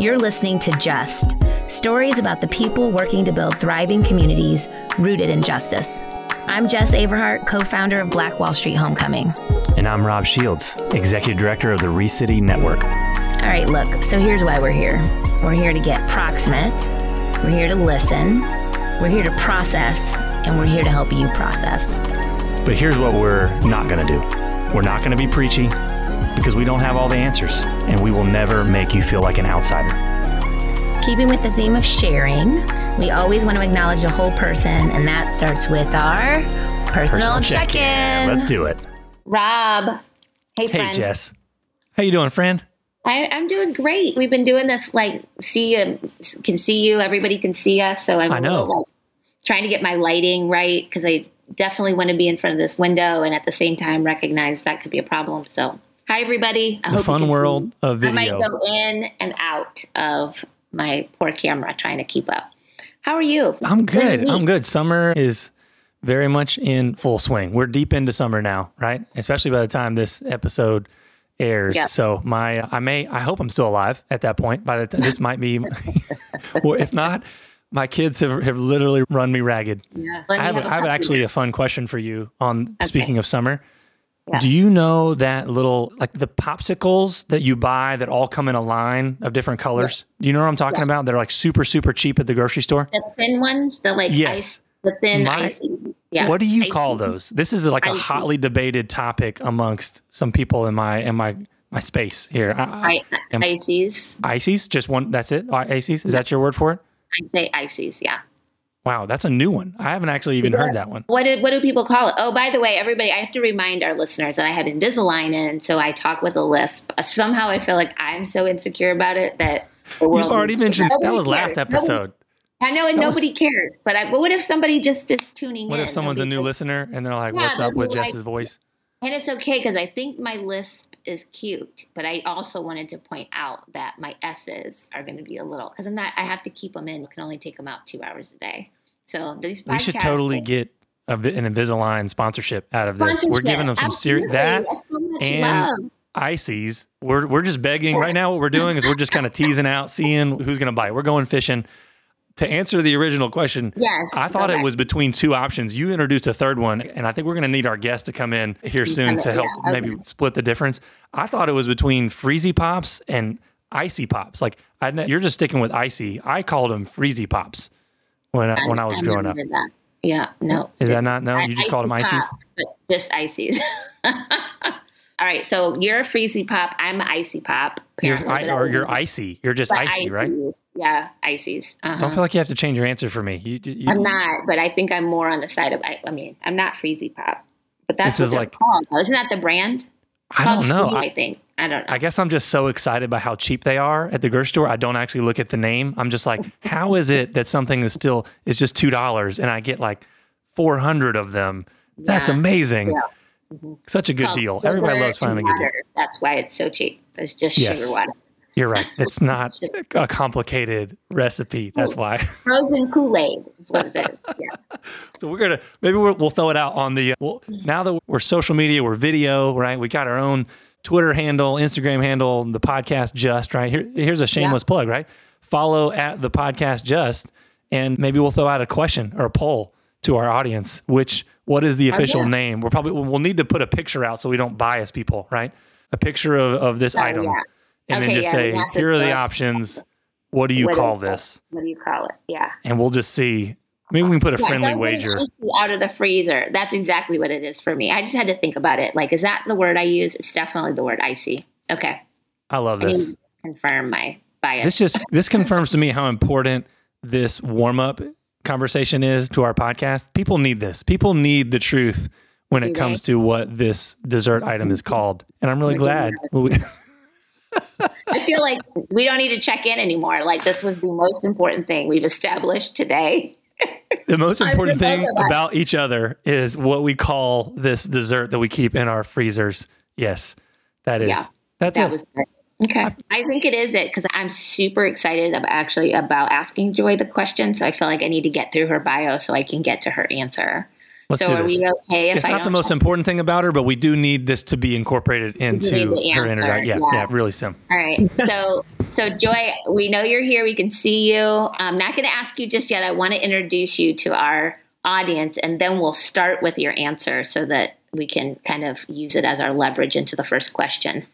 You're listening to Just stories about the people working to build thriving communities rooted in justice. I'm Jes Averhart, co founder of Black Wall Street Homecoming. And I'm Rob Shields, executive director of the ReCity Network. All right, look, so here's why we're here we're here to get proximate, we're here to listen, we're here to process, and we're here to help you process. But here's what we're not going to do we're not going to be preachy because we don't have all the answers, and we will never make you feel like an outsider. Keeping with the theme of sharing, we always want to acknowledge the whole person, and that starts with our personal, Personal check-in. Let's do it. Rob, hey Hey. Jes. How you doing, friend? I, I'm doing great. We've been doing this like see you can see you, everybody can see us. So I'm I a know. little, like, trying to get my lighting right because I definitely want to be in front of this window and at the same time recognize that could be a problem. So hi everybody. I The hope fun see world me. of I might go in and out of my poor camera trying to keep up. How are you? I'm Good. I'm good. Summer is very much in full swing. We're deep into summer now, right? Especially by the time this episode airs. Yep. So my, I may, I hope I'm still alive at that point. By the time this might be, or if not, my kids have, have literally run me ragged. Yeah. I have, I have actually a fun question for you on Okay. speaking of summer. Yeah. Do you know that little like the popsicles that you buy that all come in a line of different colors? Do you know what I'm talking Yeah. about? They're like super super cheap at the grocery store. the thin ones, the like Yes. ice, the thin My- icy. Yeah. What do you Icy. call those? This is like a hotly debated topic amongst some people in my in my my space here. I, I, am- ices. ices, just one. That's it. Ices. Is that your word for it? I say ices. Yeah. Wow, that's a new one. I haven't actually even Is heard that- that one. What did what do people call it? Oh, by the way, everybody, I have to remind our listeners that I have Invisalign in, so I talk with a lisp. Uh, somehow, I feel like I'm so insecure about it that the world. You've already mentioned that was last episode. Nobody- I know, and That was- nobody cared. But I, what if somebody just is tuning What in? What if someone's a new cares. listener and they're like, Yeah, "What's up with like- Jes's voice?" And it's okay because I think my lisp is cute, but I also wanted to point out that my S's are going to be a little because I'm not. I have to keep them in. You can only take them out two hours a day. So these We should totally get a, an Invisalign sponsorship out of this. We're giving them some serious that so and- love. ices. We're we're just begging right now. What we're doing is we're just kind of teasing out, seeing who's going to bite. We're going fishing. To answer the original question, Yes. I thought okay. it was between two options. You introduced a third one, and I think we're going to need our guest to come in here soon to help yeah, maybe okay. split the difference. I thought it was between freezy pops and icy pops. Like I, you're just sticking with icy. I called them freezy pops when I, when I was growing up. that. Yeah, no. Is that not no? You just called them icy ices. but just ices. All right, so you're a freezy pop. I'm an icy pop. You're, I, or you're icy. You're just but icy, right? Yeah, ices. Uh-huh. Don't feel like you have to change your answer for me. You, you, I'm not, but I think I'm more on the side of. I, I mean, I'm not freezy pop, but that's This what is they're like- called. Isn't that the brand? I don't know. Free, I, I think. I don't know. I guess I'm just so excited by how cheap they are at the grocery store. I don't actually look at the name. I'm just like, how is it that something is still is just two dollars and I get like 400 of them? That's Yeah. amazing. Yeah. Such a good deal. Everybody loves finding a good deal. That's why it's so cheap. It's just Yes. sugar water. You're right. It's not a complicated recipe. That's why. Frozen Kool Aid is what it is. Yeah. So we're gonna maybe we'll, we'll throw it out on the uh, well now that we're social media, we're video, right? We got our own Twitter handle, Instagram handle, the podcast just right here. Here's a shameless plug, right? Follow at the podcast just, and maybe we'll throw out a question or a poll to our audience. Which what is the oh, official Oh, yeah. name? We're probably we'll need to put a picture out so we don't bias people, right? A picture of, of this Oh, item, yeah. And then just yeah, say, here are the options. What do you What call this? What do you call it? Yeah. And we'll just see. Maybe we can put a Yeah, friendly don't get an wager. out of the freezer. That's exactly what it is for me. I just had to think about it. Like, is that the word I use? It's definitely the word icy. Okay. I love I this. to confirm my bias. this just this confirms to me how important this warm up conversation is to our podcast. People need this. People need the truth when it they? comes to what this dessert item is called. And I'm really glad. I feel like we don't need to check in anymore. Like, this was the most important thing we've established today. the most important thing about each other is what we call this dessert that we keep in our freezers. Yes, that is. Yeah, That's that it. was it. Okay. I think it is it because I'm super excited about actually about asking Joy the question. So I feel like I need to get through her bio so I can get to her answer. Let's so do are this. we okay? If It's not the most important thing about her, but we do need this to be incorporated into her introduction. Yeah, yeah. yeah, really sim. All right. So, so Joy, we know you're here. We can see you. I'm not going to ask you just yet. I want to introduce you to our audience, and then we'll start with your answer so that we can kind of use it as our leverage into the first question.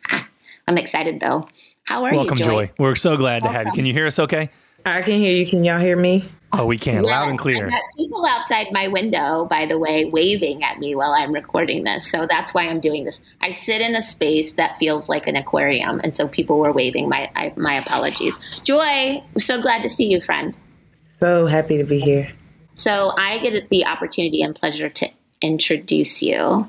I'm excited though. How are Welcome, you, Welcome, Joy. We're so glad to have you. Can you hear us okay? I can hear you. Can y'all hear me? Oh, we can. Loud and clear. I got people outside my window, by the way, waving at me while I'm recording this. So that's why I'm doing this. I sit in a space that feels like an aquarium, and so people were waving. My I, my apologies. Joy, I'm so glad to see you, friend. So happy to be here. So I get the opportunity and pleasure to introduce you.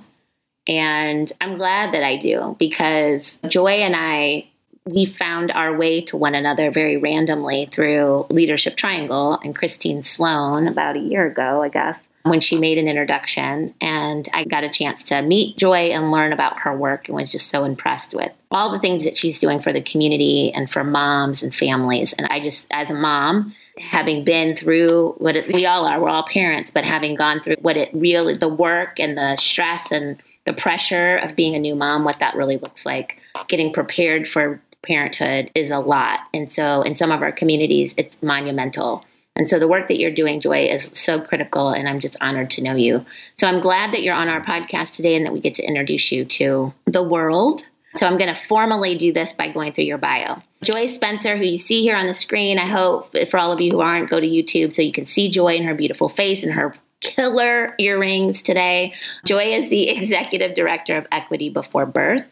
And I'm glad that I do because Joy and I, we found our way to one another very randomly through Leadership Triangle and Christine Sloan about a year ago, I guess, when she made an introduction. And I got a chance to meet Joy and learn about her work and was just so impressed with all the things that she's doing for the community and for moms and families. And I just, as a mom, having been through what it, we all are, we're all parents, but having gone through what it really, the work and the stress and the pressure of being a new mom, what that really looks like, getting prepared for parenthood is a lot. And so in some of our communities, it's monumental. And so the work that you're doing, Joy, is so critical, and I'm just honored to know you. So I'm glad that you're on our podcast today and that we get to introduce you to the world. So I'm going to formally do this by going through your bio. Joy Spencer, who you see here on the screen, I hope for all of you who aren't, go to YouTube so you can see Joy in her beautiful face and her killer earrings today. Joy is the executive director of Equity Before Birth,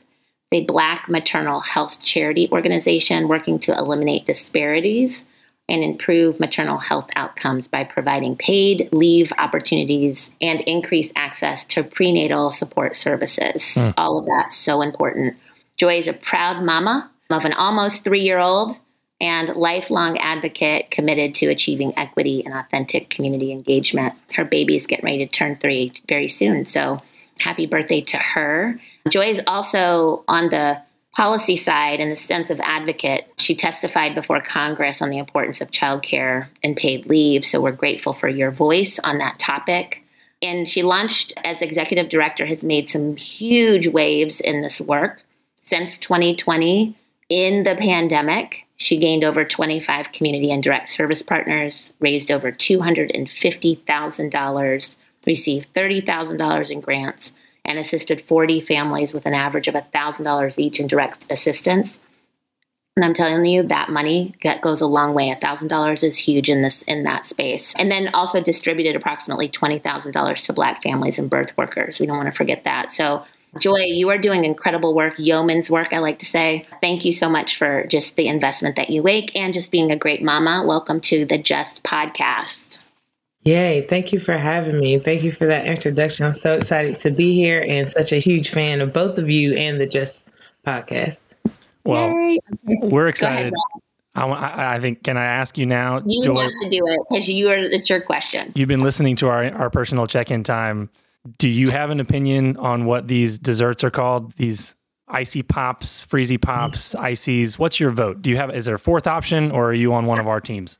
a Black maternal health charity organization working to eliminate disparities and improve maternal health outcomes by providing paid leave opportunities and increase access to prenatal support services. Hmm. All of that's so important. Joy is a proud mama of an almost three year old and lifelong advocate committed to achieving equity and authentic community engagement. Her baby is getting ready to turn three very soon. So happy birthday to her. Joy is also on the policy side in the sense of advocate. She testified before Congress on the importance of childcare and paid leave. So we're grateful for your voice on that topic. And she launched as executive director, has made some huge waves in this work since 2020. In the pandemic, she gained over 25 community and direct service partners, raised over $250,000, received $30,000 in grants, and assisted 40 families with an average of $1,000 each in direct assistance. And I'm telling you, that money that goes a long way. $1,000 is huge in this in that space. And then also distributed approximately $20,000 to Black families and birth workers. We don't want to forget that. So Joy, you are doing incredible work, yeoman's work, I like to say. Thank you so much for just the investment that you make and just being a great mama. Welcome to the Just podcast. Yay. Thank you for having me. Thank you for that introduction. I'm so excited to be here and such a huge fan of both of you and the Just podcast. Well, Yay. we're Go ahead, excited. I, I I think, can I ask you now, You Joy? have to do it because you are. It's your question. You've been listening to our, our personal check in time. Do you have an opinion on what these desserts are called? These icy pops, freezy pops, mm-hmm. ices. What's your vote? Do you have, is there a fourth option or are you on one of our teams?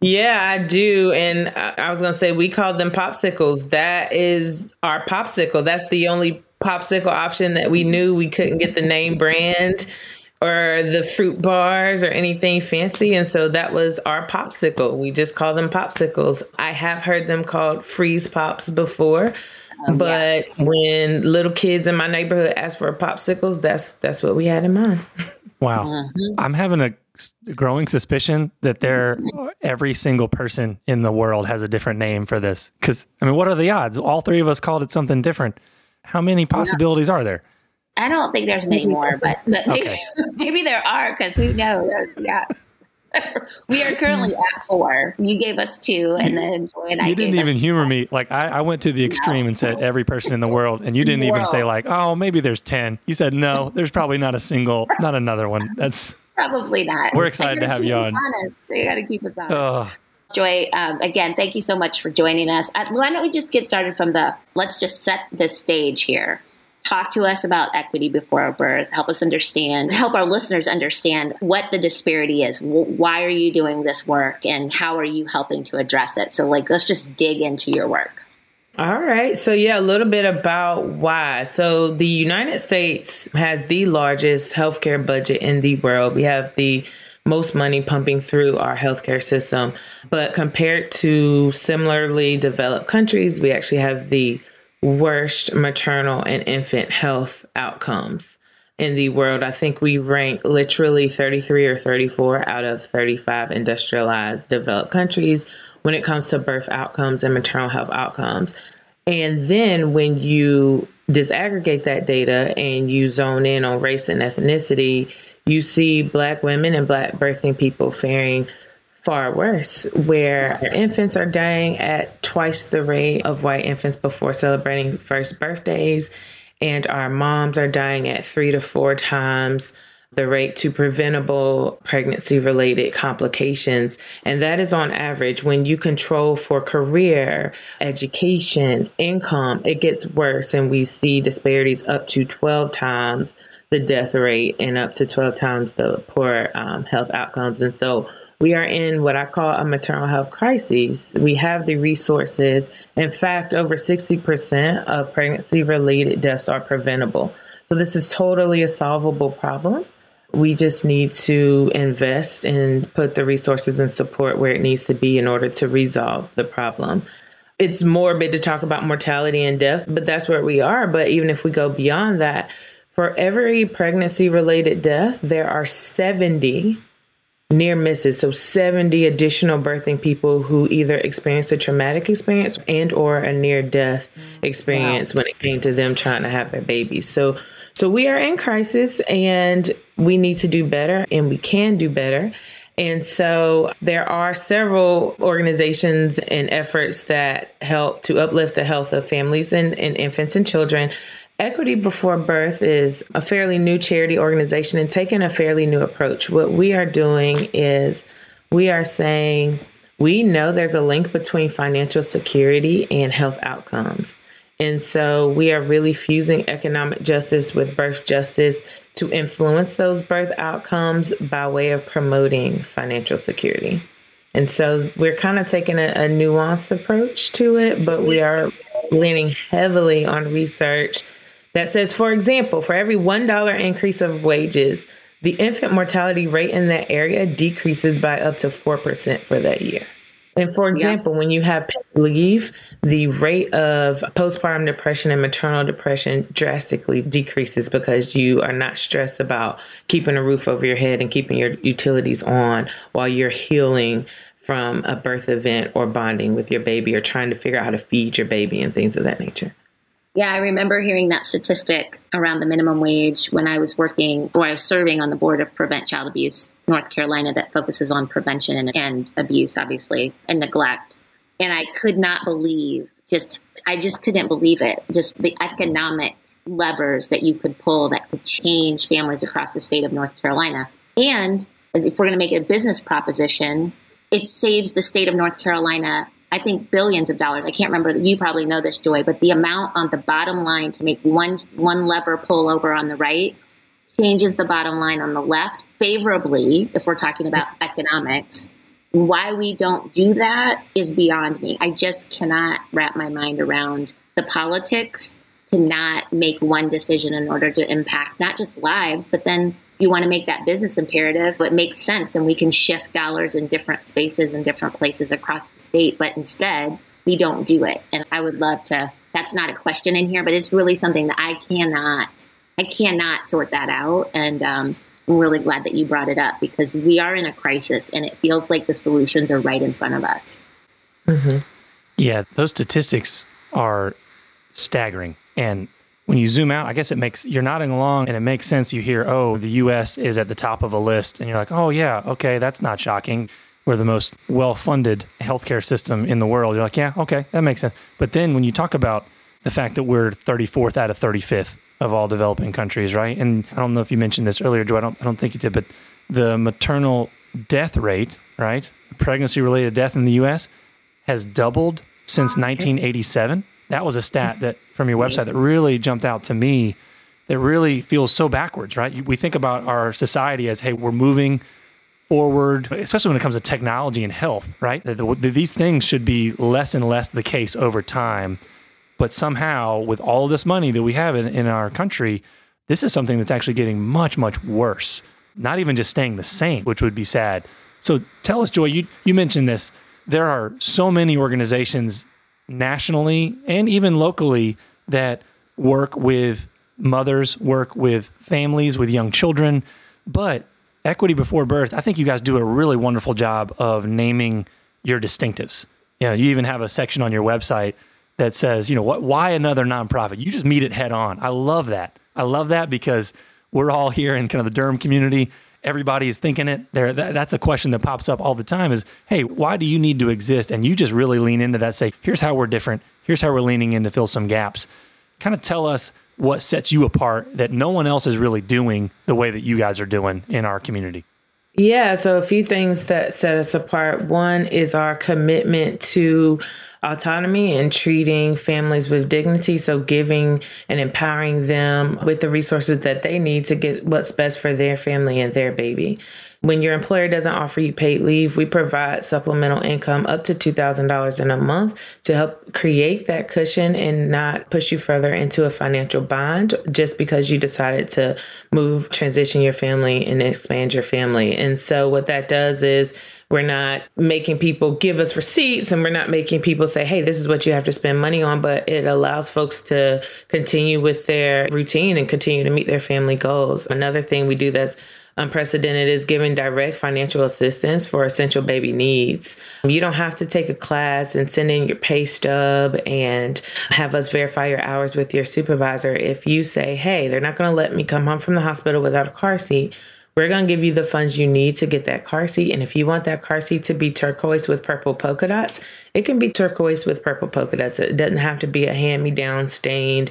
Yeah, I do. And I was going to say, we call them popsicles. That is our popsicle. That's the only popsicle option that we knew we couldn't get the name brand or the fruit bars or anything fancy. And so that was our popsicle. We just call them popsicles. I have heard them called freeze pops before. But when little kids in my neighborhood asked for popsicles, that's that's what we had in mind. Wow. Mhm. I'm having a growing suspicion that there, every single person in the world has a different name for this. Because, I mean, what are the odds? All three of us called it something different. How many possibilities are there? I don't think there's many more, but but maybe, maybe there are because who knows? Yeah. we are currently at four. You gave us two, and then Joy and I you didn't even humor me. Like I, I went to the extreme and said every person in the world, and you didn't even say like, oh, maybe there's ten. You said no, there's probably not a single, not another one. That's probably not. We're excited to have you on. Honest. They got to keep us honest. oh, Joy, um, again, thank you so much for joining us. Uh, why don't we just get started from the? Let's just set the stage here. Talk to us about equity before our birth. Help us understand, help our listeners understand what the disparity is. Why are you doing this work, and how are you helping to address it? So, like, let's just dig into your work. All right. So, yeah, a little bit about why. So, the United States has the largest healthcare budget in the world. We have the most money pumping through our healthcare system. But compared to similarly developed countries, we actually have the worst maternal and infant health outcomes in the world. I think we rank literally 33 or 34 out of 35 industrialized developed countries when it comes to birth outcomes and maternal health outcomes. And then when you disaggregate that data and you zone in on race and ethnicity, you see Black women and Black birthing people faring far worse, where infants are dying at twice the rate of white infants before celebrating first birthdays, and our moms are dying at three to four times the rate to preventable pregnancy related complications. And that is on average. When you control for career, education, income, it gets worse. And we see disparities up to 12 times the death rate and up to 12 times the poor um, health outcomes. And so we are in what I call a maternal health crisis. We have the resources. In fact, over 60% of pregnancy related deaths are preventable. So this is totally a solvable problem. We just need to invest and put the resources and support where it needs to be in order to resolve the problem. It's morbid to talk about mortality and death, but that's where we are. But even if we go beyond that, for every pregnancy related death, there are 70 near misses. So 70 additional birthing people who either experienced a traumatic experience and or a near death experience wow. when it came to them trying to have their babies. So so we are in crisis and we need to do better and we can do better. And so there are several organizations and efforts that help to uplift the health of families and, and infants and children Equity Before Birth is a fairly new charity organization and taking a fairly new approach. What we are doing is we are saying we know there's a link between financial security and health outcomes. And so we are really fusing economic justice with birth justice to influence those birth outcomes by way of promoting financial security. And so we're kind of taking a, a nuanced approach to it, but we are leaning heavily on research that says, for example, for every $1 increase of wages, the infant mortality rate in that area decreases by up to 4% for that year. And for example, yeah. when you have paid leave, the rate of postpartum depression and maternal depression drastically decreases because you are not stressed about keeping a roof over your head and keeping your utilities on while you're healing from a birth event or bonding with your baby or trying to figure out how to feed your baby and things of that nature. Yeah, I remember hearing that statistic around the minimum wage when I was working or I was serving on the board of Prevent Child Abuse North Carolina that focuses on prevention and, and abuse, obviously, and neglect. And I could not believe just, I just couldn't believe it. Just the economic levers that you could pull that could change families across the state of North Carolina. And if we're going to make a business proposition, it saves the state of North Carolina I think billions of dollars. I can't remember. You probably know this, Joy, but the amount on the bottom line to make one one lever pull over on the right changes the bottom line on the left favorably. If we're talking about economics, why we don't do that is beyond me. I just cannot wrap my mind around the politics to not make one decision in order to impact not just lives, but then you want to make that business imperative, but it makes sense and we can shift dollars in different spaces and different places across the state. But instead, we don't do it. And I would love to, that's not a question in here, but it's really something that I cannot, I cannot sort that out. And um, I'm really glad that you brought it up because we are in a crisis and it feels like the solutions are right in front of us. Mm-hmm. Yeah, those statistics are staggering. And when you zoom out, I guess it makes you're nodding along and it makes sense. You hear, oh, the US is at the top of a list. And you're like, oh, yeah, okay, that's not shocking. We're the most well funded healthcare system in the world. You're like, yeah, okay, that makes sense. But then when you talk about the fact that we're 34th out of 35th of all developing countries, right? And I don't know if you mentioned this earlier, Joy. I don't, I don't think you did, but the maternal death rate, right? Pregnancy related death in the US has doubled since 1987 that was a stat that from your mm-hmm. website that really jumped out to me. That really feels so backwards, right? We think about our society as, hey, we're moving forward, especially when it comes to technology and health, right? That these things should be less and less the case over time. But somehow, with all this money that we have in, in our country, this is something that's actually getting much, much worse. Not even just staying the same, which would be sad. So tell us, Joy, you, you mentioned this. There are so many organizations nationally and even locally that work with mothers, work with families, with young children. But Equity Before Birth, I think you guys do a really wonderful job of naming your distinctives. You know, you even have a section on your website that says, you know, what, why another nonprofit? You just meet it head on. I love that. I love that because we're all here in kind of the Durham community. Everybody is thinking it. There, that, that's a question that pops up all the time: is, hey, why do you need to exist? And you just really lean into that. Say, here's how we're different. Here's how we're leaning in to fill some gaps. Kind of tell us what sets you apart that no one else is really doing the way that you guys are doing in our community. Yeah, so a few things that set us apart. One is our commitment to autonomy and treating families with dignity. So, giving and empowering them with the resources that they need to get what's best for their family and their baby. When your employer doesn't offer you paid leave, we provide supplemental income up to $2,000 in a month to help create that cushion and not push you further into a financial bind just because you decided to move, transition your family, and expand your family. And so, what that does is we're not making people give us receipts and we're not making people say, hey, this is what you have to spend money on, but it allows folks to continue with their routine and continue to meet their family goals. Another thing we do that's unprecedented is giving direct financial assistance for essential baby needs. You don't have to take a class and send in your pay stub and have us verify your hours with your supervisor. If you say, hey, they're not going to let me come home from the hospital without a car seat, we're going to give you the funds you need to get that car seat. And if you want that car seat to be turquoise with purple polka dots, it can be turquoise with purple polka dots. It doesn't have to be a hand me down stained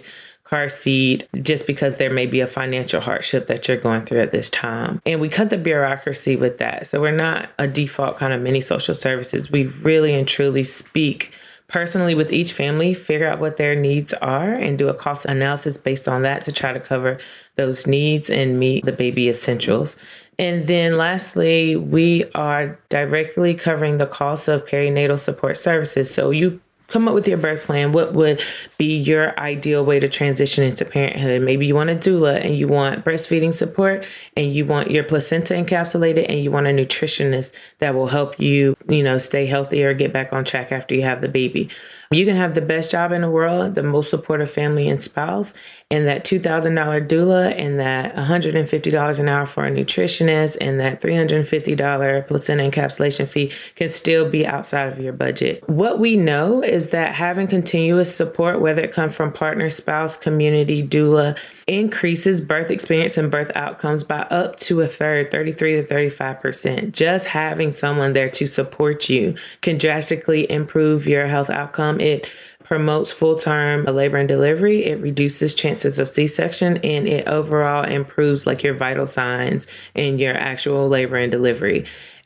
car seat just because there may be a financial hardship that you're going through at this time. And we cut the bureaucracy with that. So we're not a default kind of mini social services. We really and truly speak personally with each family, figure out what their needs are, and do a cost analysis based on that to try to cover those needs and meet the baby essentials. And then lastly, we are directly covering the cost of perinatal support services. So you come up with your birth plan. What would be your ideal way to transition into parenthood? Maybe you want a doula and you want breastfeeding support and you want your placenta encapsulated and you want a nutritionist that will help you, you know, stay healthy or get back on track after you have the baby. You can have the best job in the world, the most supportive family and spouse, and that $2,000 doula and that $150 an hour for a nutritionist and that $350 placenta encapsulation fee can still be outside of your budget. What we know is that having continuous support, whether it comes from partner, spouse, community, doula, increases birth experience and birth outcomes by up to a third, 33 to 35%. Just having someone there to support you can drastically improve your health outcome it promotes full term labor and delivery. It reduces chances of C section and it overall improves like your vital signs and your actual labor and delivery.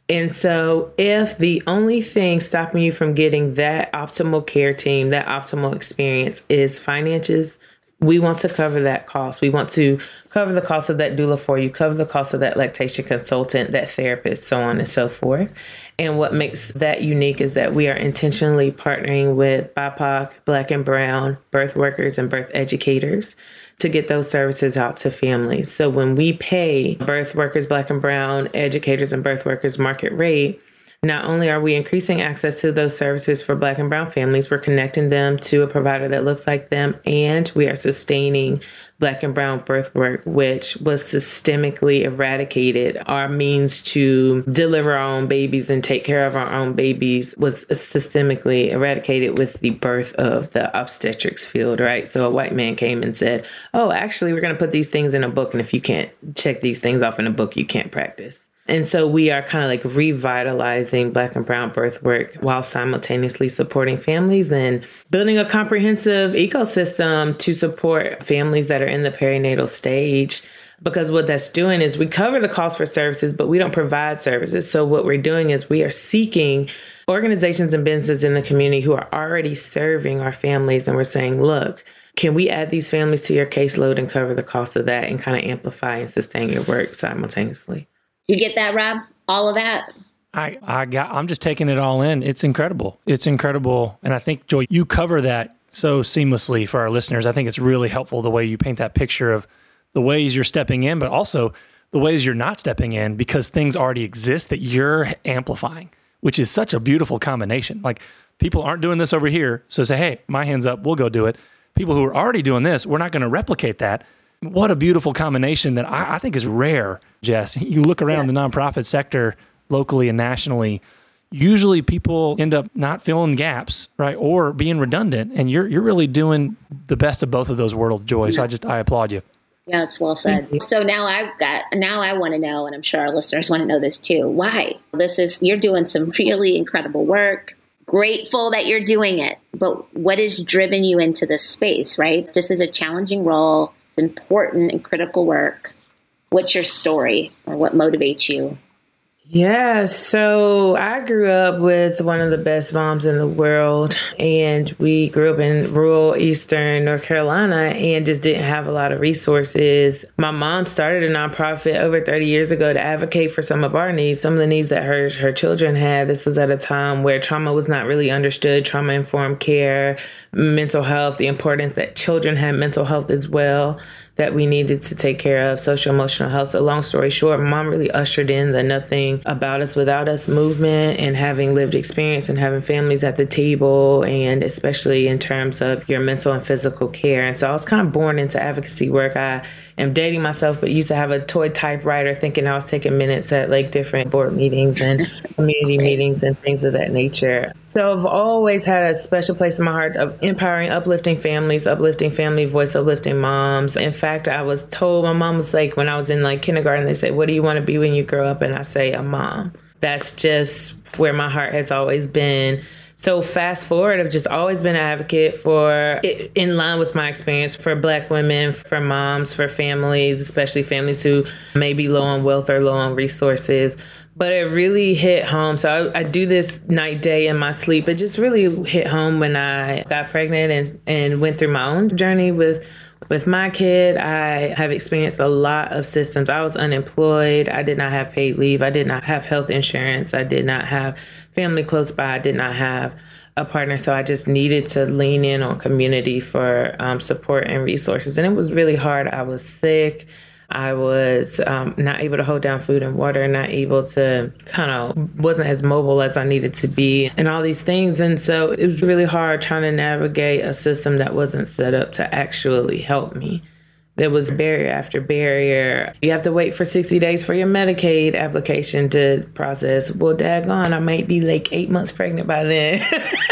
And so, if the only thing stopping you from getting that optimal care team, that optimal experience is finances, we want to cover that cost. We want to cover the cost of that doula for you, cover the cost of that lactation consultant, that therapist, so on and so forth. And what makes that unique is that we are intentionally partnering with BIPOC, Black and Brown birth workers and birth educators to get those services out to families. So when we pay birth workers, Black and Brown educators and birth workers market rate, not only are we increasing access to those services for Black and Brown families, we're connecting them to a provider that looks like them, and we are sustaining Black and Brown birth work, which was systemically eradicated. Our means to deliver our own babies and take care of our own babies was systemically eradicated with the birth of the obstetrics field, right? So a white man came and said, Oh, actually, we're going to put these things in a book, and if you can't check these things off in a book, you can't practice. And so we are kind of like revitalizing Black and Brown birth work while simultaneously supporting families and building a comprehensive ecosystem to support families that are in the perinatal stage. Because what that's doing is we cover the cost for services, but we don't provide services. So what we're doing is we are seeking organizations and businesses in the community who are already serving our families. And we're saying, look, can we add these families to your caseload and cover the cost of that and kind of amplify and sustain your work simultaneously? You get that, Rob? All of that? I, I got I'm just taking it all in. It's incredible. It's incredible. And I think Joy, you cover that so seamlessly for our listeners. I think it's really helpful the way you paint that picture of the ways you're stepping in, but also the ways you're not stepping in because things already exist that you're amplifying, which is such a beautiful combination. Like people aren't doing this over here. So say, hey, my hands up, we'll go do it. People who are already doing this, we're not going to replicate that. What a beautiful combination that I, I think is rare, Jes. You look around yeah. the nonprofit sector locally and nationally, usually people end up not filling gaps, right? Or being redundant. And you're you're really doing the best of both of those worlds, Joy. Yeah. So I just I applaud you. Yeah, it's well said. So now I've got now I want to know, and I'm sure our listeners want to know this too. Why? This is you're doing some really incredible work. Grateful that you're doing it, but what has driven you into this space? Right, this is a challenging role. It's important and critical work. What's your story, or what motivates you? Yeah, so I grew up with one of the best moms in the world, and we grew up in rural eastern North Carolina and just didn't have a lot of resources. My mom started a nonprofit over 30 years ago to advocate for some of our needs, some of the needs that her her children had. This was at a time where trauma was not really understood, trauma informed care, mental health, the importance that children had mental health as well that we needed to take care of, social emotional health. So, long story short, mom really ushered in the nothing about us without us movement and having lived experience and having families at the table, and especially in terms of your mental and physical care. And so, I was kind of born into advocacy work. I am dating myself, but used to have a toy typewriter thinking I was taking minutes at like different board meetings and community meetings and things of that nature. So, I've always had a special place in my heart of empowering, uplifting families, uplifting family voice, uplifting moms. In fact, I was told my mom was like, when I was in like kindergarten, they said What do you want to be when you grow up? And I say, A mom. That's just where my heart has always been. So fast forward, I've just always been an advocate for, in line with my experience, for Black women, for moms, for families, especially families who may be low on wealth or low on resources. But it really hit home. So I, I do this night, day in my sleep. It just really hit home when I got pregnant and, and went through my own journey with with my kid, I have experienced a lot of systems. I was unemployed. I did not have paid leave. I did not have health insurance. I did not have family close by. I did not have a partner. So I just needed to lean in on community for um, support and resources. And it was really hard. I was sick. I was um, not able to hold down food and water, not able to kind of wasn't as mobile as I needed to be, and all these things. And so it was really hard trying to navigate a system that wasn't set up to actually help me. There was barrier after barrier. You have to wait for 60 days for your Medicaid application to process. Well, daggone, I might be like eight months pregnant by then.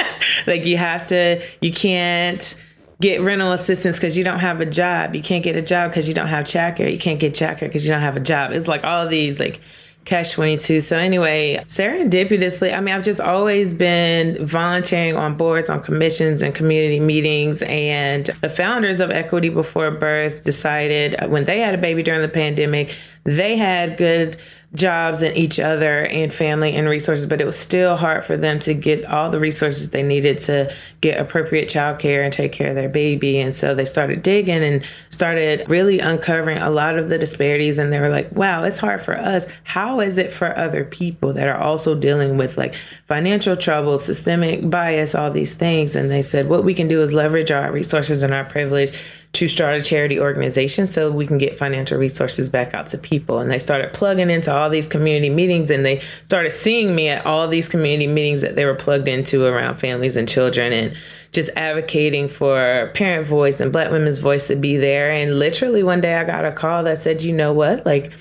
like you have to, you can't get rental assistance because you don't have a job. You can't get a job because you don't have childcare. You can't get childcare because you don't have a job. It's like all these like catch 22. So anyway, serendipitously, I mean, I've just always been volunteering on boards, on commissions and community meetings. And the founders of Equity Before Birth decided uh, when they had a baby during the pandemic, they had good jobs and each other and family and resources, but it was still hard for them to get all the resources they needed to get appropriate childcare and take care of their baby. And so they started digging and started really uncovering a lot of the disparities. And they were like, wow, it's hard for us. How is it for other people that are also dealing with like financial trouble, systemic bias, all these things? And they said, what we can do is leverage our resources and our privilege to start a charity organization so we can get financial resources back out to people. And they started plugging into all these community meetings and they started seeing me at all these community meetings that they were plugged into around families and children and just advocating for parent voice and black women's voice to be there. And literally one day I got a call that said, you know what? Like,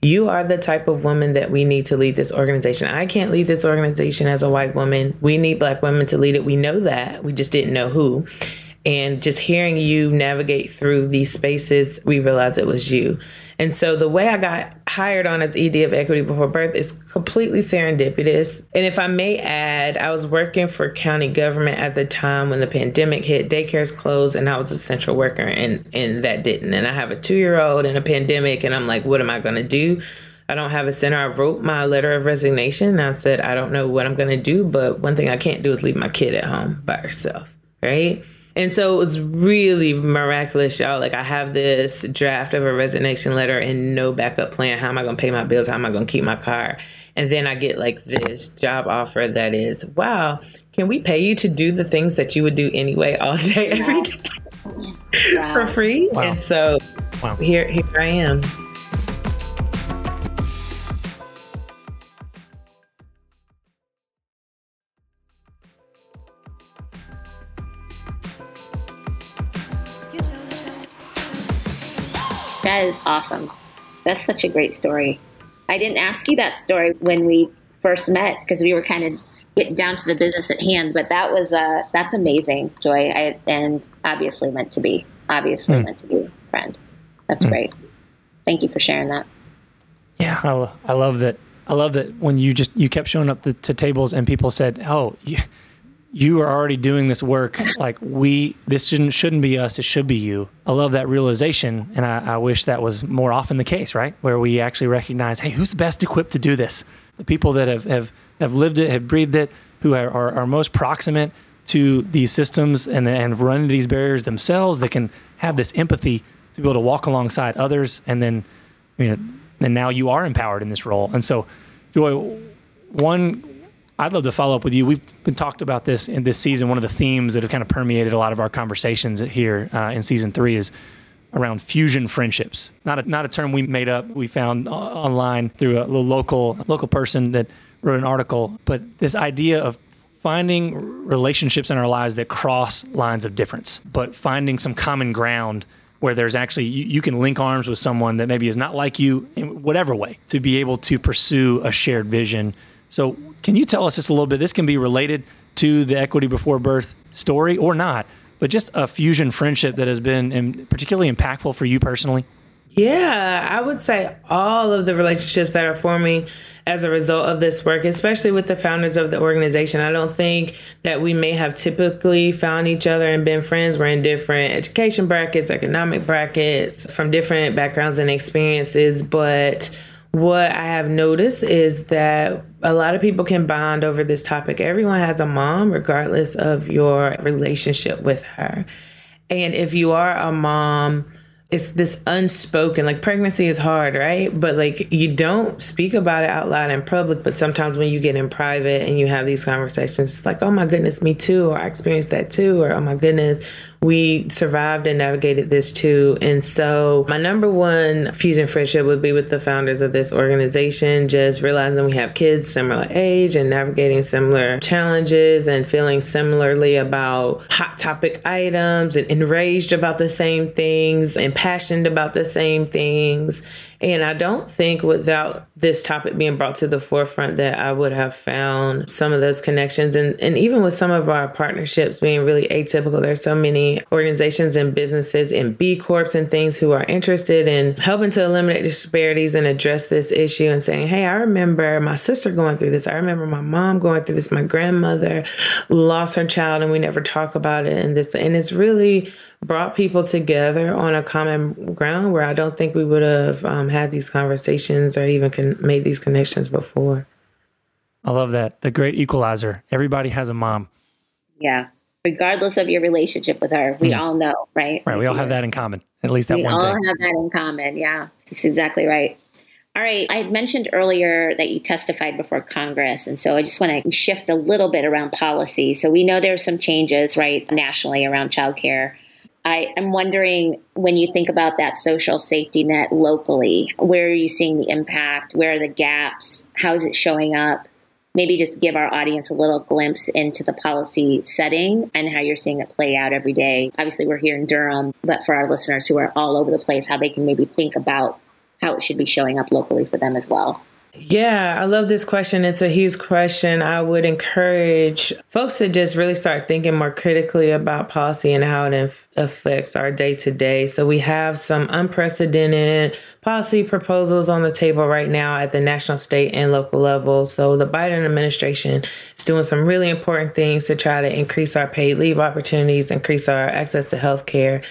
you are the type of woman that we need to lead this organization. I can't lead this organization as a white woman. We need black women to lead it. We know that. We just didn't know who. And just hearing you navigate through these spaces, we realized it was you. And so the way I got hired on as ED of Equity Before Birth is completely serendipitous. And if I may add, I was working for county government at the time when the pandemic hit, daycares closed, and I was a central worker, and, and that didn't. And I have a two year old in a pandemic, and I'm like, what am I going to do? I don't have a center. I wrote my letter of resignation. And I said, I don't know what I'm going to do, but one thing I can't do is leave my kid at home by herself, right? And so it was really miraculous, y'all. Like I have this draft of a resignation letter and no backup plan. How am I gonna pay my bills? How am I gonna keep my car? And then I get like this job offer that is, wow, can we pay you to do the things that you would do anyway all day, every day wow. for free? Wow. And so wow. here, here I am. That is awesome. That's such a great story. I didn't ask you that story when we first met because we were kind of getting down to the business at hand. But that was uh, that's amazing, Joy, I, and obviously meant to be. Obviously mm. meant to be, friend. That's mm. great. Thank you for sharing that. Yeah, I, I love that. I love that when you just you kept showing up the, to tables and people said, "Oh, you, you are already doing this work. Like we, this shouldn't shouldn't be us. It should be you. I love that realization, and I, I, wish that was more often the case, right? Where we actually recognize, hey, who's best equipped to do this? The people that have have, have lived it, have breathed it, who are, are, are most proximate to these systems and and run into these barriers themselves. That can have this empathy to be able to walk alongside others, and then, you know, and now you are empowered in this role. And so, Joy, one I'd love to follow up with you. We've been talked about this in this season. One of the themes that have kind of permeated a lot of our conversations here uh, in season three is around fusion friendships. Not a, not a term we made up. We found uh, online through a local local person that wrote an article. But this idea of finding relationships in our lives that cross lines of difference, but finding some common ground where there's actually you, you, can link arms with someone that maybe is not like you in whatever way to be able to pursue a shared vision so, can you tell us just a little bit? This can be related to the equity before birth story or not, but just a fusion friendship that has been particularly impactful for you personally. Yeah, I would say all of the relationships that are forming as a result of this work, especially with the founders of the organization. I don't think that we may have typically found each other and been friends. We're in different education brackets, economic brackets, from different backgrounds and experiences, but what I have noticed is that a lot of people can bond over this topic. Everyone has a mom, regardless of your relationship with her. And if you are a mom, it's this unspoken like pregnancy is hard right but like you don't speak about it out loud in public but sometimes when you get in private and you have these conversations it's like oh my goodness me too or i experienced that too or oh my goodness we survived and navigated this too and so my number one fusion friendship would be with the founders of this organization just realizing we have kids similar age and navigating similar challenges and feeling similarly about hot topic items and enraged about the same things and passionate about the same things. And I don't think without this topic being brought to the forefront that I would have found some of those connections. And, and even with some of our partnerships being really atypical, there's so many organizations and businesses and B Corps and things who are interested in helping to eliminate disparities and address this issue and saying, hey, I remember my sister going through this. I remember my mom going through this. My grandmother lost her child and we never talk about it. And this, and it's really brought people together on a common ground where I don't think we would have um, had these conversations or even con- made these connections before. I love that. The great equalizer. Everybody has a mom. Yeah. Regardless of your relationship with her, we all know, right? Right. We all have that in common. At least that we one all thing. have that in common. Yeah. That's exactly right. All right. I had mentioned earlier that you testified before Congress. And so I just want to shift a little bit around policy. So we know there's some changes, right, nationally around childcare. I am wondering when you think about that social safety net locally, where are you seeing the impact? Where are the gaps? How is it showing up? Maybe just give our audience a little glimpse into the policy setting and how you're seeing it play out every day. Obviously, we're here in Durham, but for our listeners who are all over the place, how they can maybe think about how it should be showing up locally for them as well. Yeah, I love this question. It's a huge question. I would encourage folks to just really start thinking more critically about policy and how it inf- affects our day to day. So, we have some unprecedented policy proposals on the table right now at the national, state, and local level. So, the Biden administration is doing some really important things to try to increase our paid leave opportunities, increase our access to health care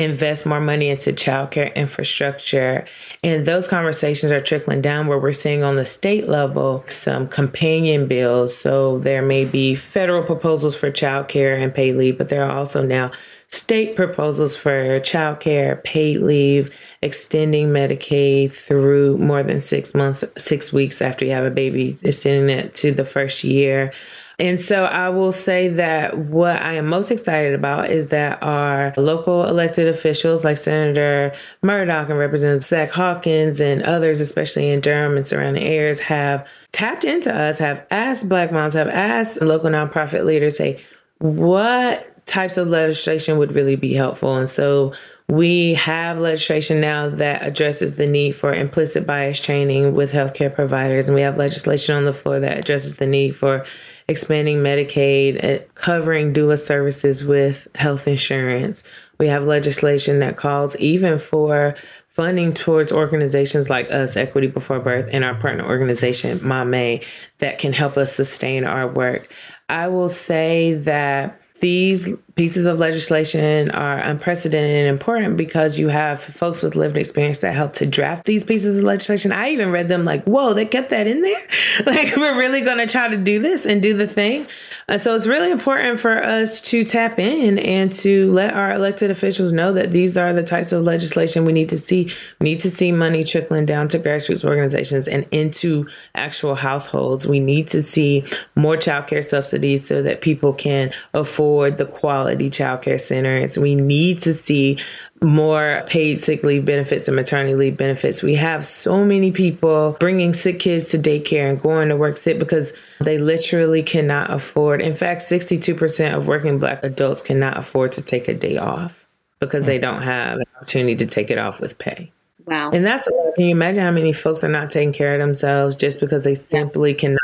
invest more money into childcare infrastructure. And those conversations are trickling down where we're seeing on the state level some companion bills. So there may be federal proposals for childcare and paid leave, but there are also now state proposals for childcare, paid leave, extending Medicaid through more than six months, six weeks after you have a baby, extending it to the first year And so I will say that what I am most excited about is that our local elected officials like Senator Murdock and Representative Zack Hawkins and others, especially in Durham and surrounding areas, have tapped into us, have asked Black moms, have asked local nonprofit leaders, say, what types of legislation would really be helpful? And so we have legislation now that addresses the need for implicit bias training with healthcare providers, and we have legislation on the floor that addresses the need for expanding Medicaid, covering doula services with health insurance. We have legislation that calls even for funding towards organizations like us, Equity Before Birth, and our partner organization, Mame, that can help us sustain our work. I will say that these pieces of legislation are unprecedented and important because you have folks with lived experience that help to draft these pieces of legislation. I even read them like, whoa, they kept that in there? like, we're really going to try to do this and do the thing. Uh, so it's really important for us to tap in and to let our elected officials know that these are the types of legislation we need to see. We need to see money trickling down to grassroots organizations and into actual households. We need to see more child care subsidies so that people can afford the quality quality childcare centers. We need to see more paid sick leave benefits and maternity leave benefits. We have so many people bringing sick kids to daycare and going to work sick because they literally cannot afford. In fact, 62% of working Black adults cannot afford to take a day off because they don't have an opportunity to take it off with pay. Wow. And that's can you imagine how many folks are not taking care of themselves just because they simply cannot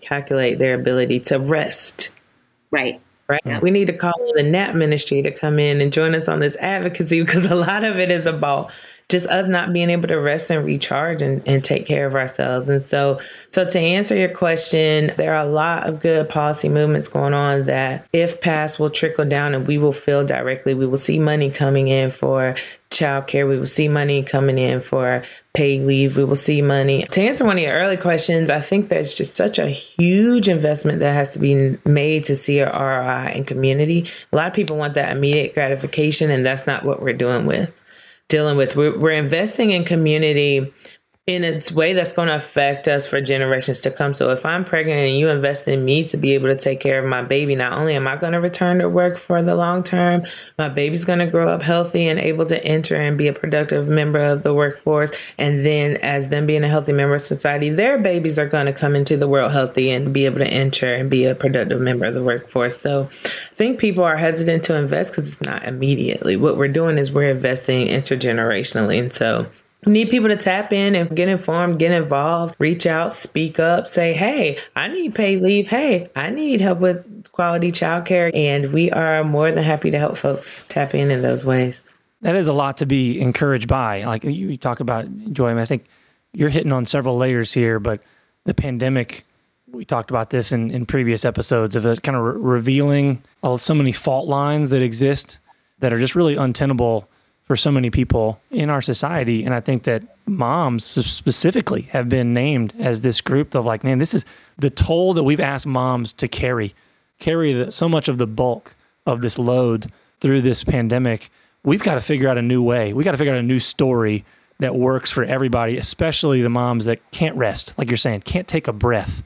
calculate their ability to rest? Right right? Yeah. We need to call in the NAP ministry to come in and join us on this advocacy because a lot of it is about just us not being able to rest and recharge and, and take care of ourselves. And so, so to answer your question, there are a lot of good policy movements going on that, if passed, will trickle down and we will feel directly. We will see money coming in for childcare. We will see money coming in for paid leave. We will see money. To answer one of your early questions, I think there's just such a huge investment that has to be made to see a ROI in community. A lot of people want that immediate gratification, and that's not what we're doing with dealing with. We're, we're investing in community in a way that's going to affect us for generations to come. So if I'm pregnant and you invest in me to be able to take care of my baby, not only am I going to return to work for the long term, my baby's going to grow up healthy and able to enter and be a productive member of the workforce. And then as them being a healthy member of society, their babies are going to come into the world healthy and be able to enter and be a productive member of the workforce. So I think people are hesitant to invest because it's not immediately. What we're doing is we're investing intergenerationally. And so need people to tap in and get informed, get involved, reach out, speak up, say, hey, I need paid leave. Hey, I need help with quality childcare. And we are more than happy to help folks tap in in those ways. That is a lot to be encouraged by. Like you talk about joy. I think you're hitting on several layers here, but the pandemic, we talked about this in, in previous episodes of it kind of re- revealing so many fault lines that exist that are just really untenable for so many people in our society. And I think that moms specifically have been named as this group of like, man, this is the toll that we've asked moms to carry, carry the, so much of the bulk of this load through this pandemic. We've got to figure out a new way. We got to figure out a new story that works for everybody, especially the moms that can't rest, like you're saying, can't take a breath.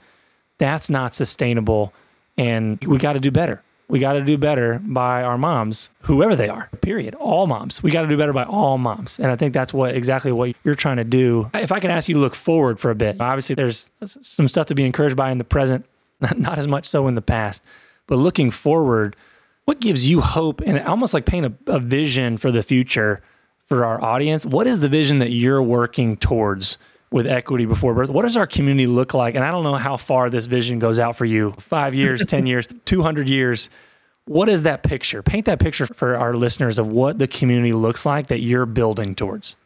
That's not sustainable. And we got to do better we got to do better by our moms, whoever they are, period. All moms. We got to do better by all moms. And I think that's what exactly what you're trying to do. If I can ask you to look forward for a bit, obviously there's some stuff to be encouraged by in the present, not as much so in the past, but looking forward, what gives you hope and almost like paint a, a vision for the future for our audience? What is the vision that you're working towards? With equity before birth. What does our community look like? And I don't know how far this vision goes out for you five years, 10 years, 200 years. What is that picture? Paint that picture for our listeners of what the community looks like that you're building towards.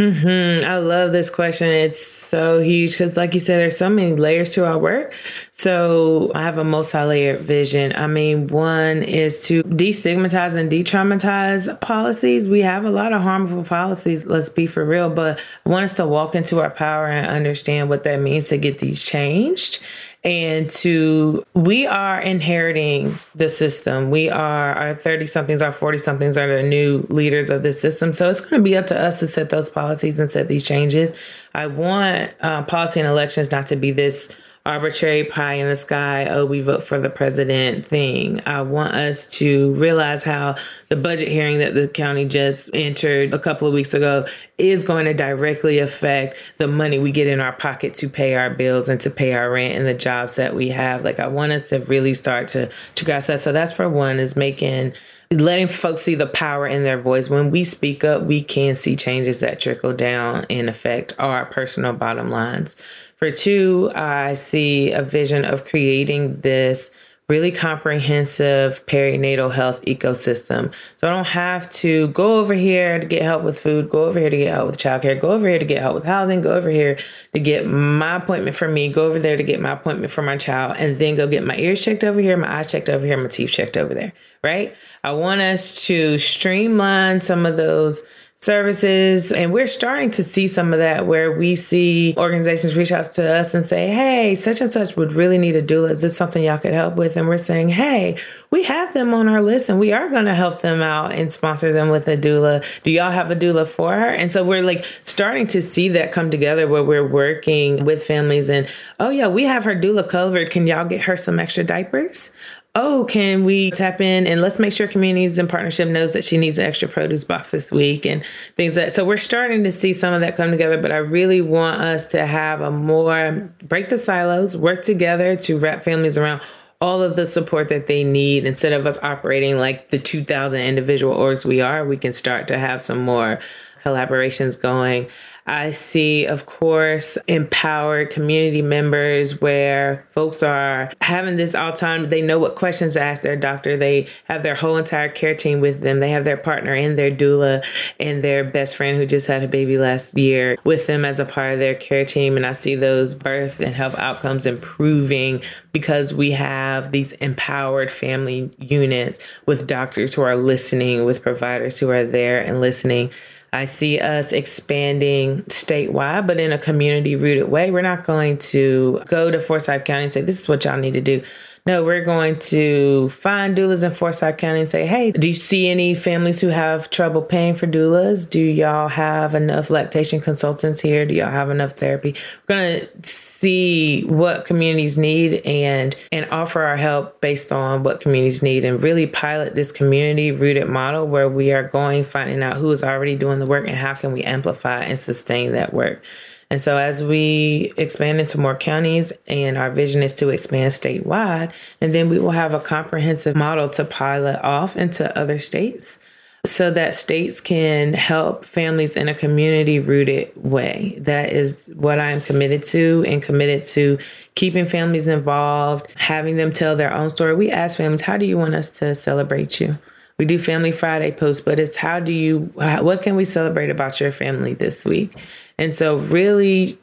Mm-hmm. I love this question. It's so huge because, like you said, there's so many layers to our work. So I have a multi-layered vision. I mean, one is to destigmatize and de-traumatize policies. We have a lot of harmful policies. Let's be for real, but I want us to walk into our power and understand what that means to get these changed and to we are inheriting the system. We are our 30 somethings our 40 somethings are the new leaders of this system. So it's going to be up to us to set those policies and set these changes. I want uh, policy and elections not to be this arbitrary pie in the sky, oh, we vote for the president thing. I want us to realize how the budget hearing that the county just entered a couple of weeks ago is going to directly affect the money we get in our pocket to pay our bills and to pay our rent and the jobs that we have. Like I want us to really start to to grasp that. So that's for one is making letting folks see the power in their voice. When we speak up, we can see changes that trickle down and affect our personal bottom lines. For two, I see a vision of creating this really comprehensive perinatal health ecosystem. So I don't have to go over here to get help with food, go over here to get help with childcare, go over here to get help with housing, go over here to get my appointment for me, go over there to get my appointment for my child, and then go get my ears checked over here, my eyes checked over here, my teeth checked over there, right? I want us to streamline some of those services. And we're starting to see some of that where we see organizations reach out to us and say, hey, such and such would really need a doula. Is this something y'all could help with? And we're saying, hey, we have them on our list and we are going to help them out and sponsor them with a doula. Do y'all have a doula for her? And so we're like starting to see that come together where we're working with families and, oh, yeah, we have her doula covered. Can y'all get her some extra diapers? Oh, can we tap in and let's make sure communities in partnership knows that she needs an extra produce box this week and things that. So we're starting to see some of that come together, but I really want us to have a more break the silos, work together to wrap families around all of the support that they need. Instead of us operating like the 2000 individual orgs we are we can start to have some more collaborations going I see, of course, empowered community members where folks are having this all time. They know what questions to ask their doctor. They have their whole entire care team with them. They have their partner and their doula and their best friend who just had a baby last year with them as a part of their care team. And I see those birth and health outcomes improving because we have these empowered family units with doctors who are listening, with providers who are there and listening. I see us expanding statewide, but in a community rooted way. We're not going to go to Forsyth County and say, this is what y'all need to do. No, we're going to find doulas in Forsyth County and say, hey, do you see any families who have trouble paying for doulas? Do y'all have enough lactation consultants here? Do y'all have enough therapy? We're going to see what communities need and and offer our help based on what communities need and really pilot this community rooted model where we are going finding out who is already doing the work and how can we amplify and sustain that work. And so, as we expand into more counties, and our vision is to expand statewide, and then we will have a comprehensive model to pilot off into other states so that states can help families in a community rooted way. That is what I am committed to and committed to keeping families involved, having them tell their own story. We ask families, How do you want us to celebrate you? We do Family Friday posts, but it's how do you, what can we celebrate about your family this week? And so, really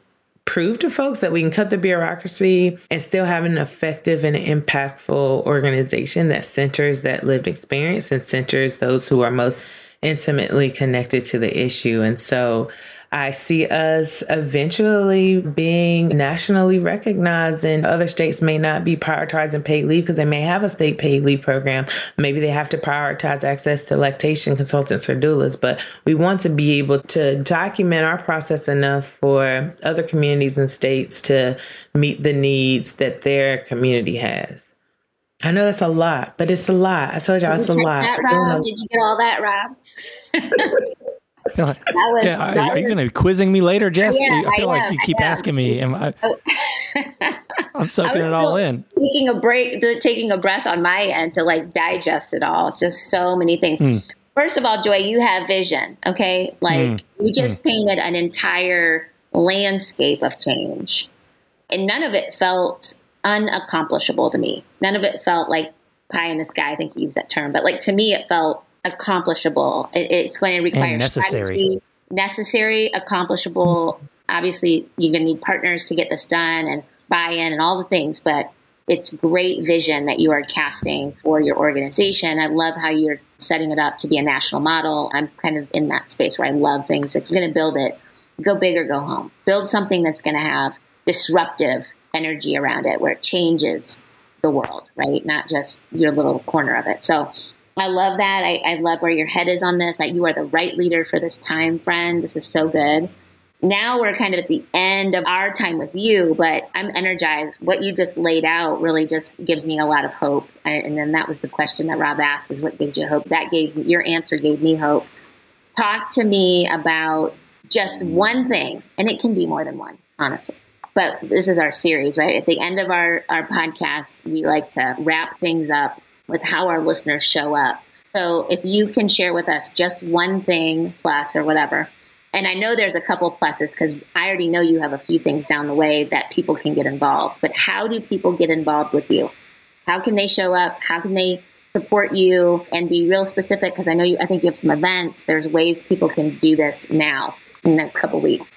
prove to folks that we can cut the bureaucracy and still have an effective and impactful organization that centers that lived experience and centers those who are most intimately connected to the issue. And so, I see us eventually being nationally recognized, and other states may not be prioritizing paid leave because they may have a state paid leave program. Maybe they have to prioritize access to lactation consultants or doulas, but we want to be able to document our process enough for other communities and states to meet the needs that their community has. I know that's a lot, but it's a lot. I told y'all it's a lot. That, Rob? Did you get all that, Rob? Like, was, yeah, are, are, you going to be quizzing me later, Jes? Yeah, I feel I like you keep asking me. Am I? Oh. I'm soaking it all in. Taking a break, taking a breath on my end to like digest it all. Just so many things. Mm. First of all, Joy, you have vision. Okay, like mm. you just mm. painted an entire landscape of change, and none of it felt unaccomplishable to me. None of it felt like pie in the sky. I think you used that term, but like to me, it felt accomplishable. It, it's going to require and necessary, necessary, accomplishable. Obviously, you're going to need partners to get this done and buy-in and all the things. But it's great vision that you are casting for your organization. I love how you're setting it up to be a national model. I'm kind of in that space where I love things. If you're going to build it, go big or go home. Build something that's going to have disruptive energy around it, where it changes the world, right? Not just your little corner of it. So I love that. I, I love where your head is on this. You are the right leader for this time, friend. This is so good. now we're kind of at the end of our time with you, but I'm energized. What you just laid out really just gives me a lot of hope. And then that was the question that Rob asked was what gives you hope? That gave your answer gave me hope. Talk to me about just one thing, and it can be more than one, honestly. But this is our series, right? At the end of our, our podcast, we like to wrap things up with how our listeners show up. So if you can share with us just one thing plus or whatever and I know there's a couple pluses because I already know you have a few things down the way that people can get involved. But how do people get involved with you? How can they show up? How can they support you and be real specific? Because I know you, I think you have some events. There's ways people can do this now in the next couple weeks.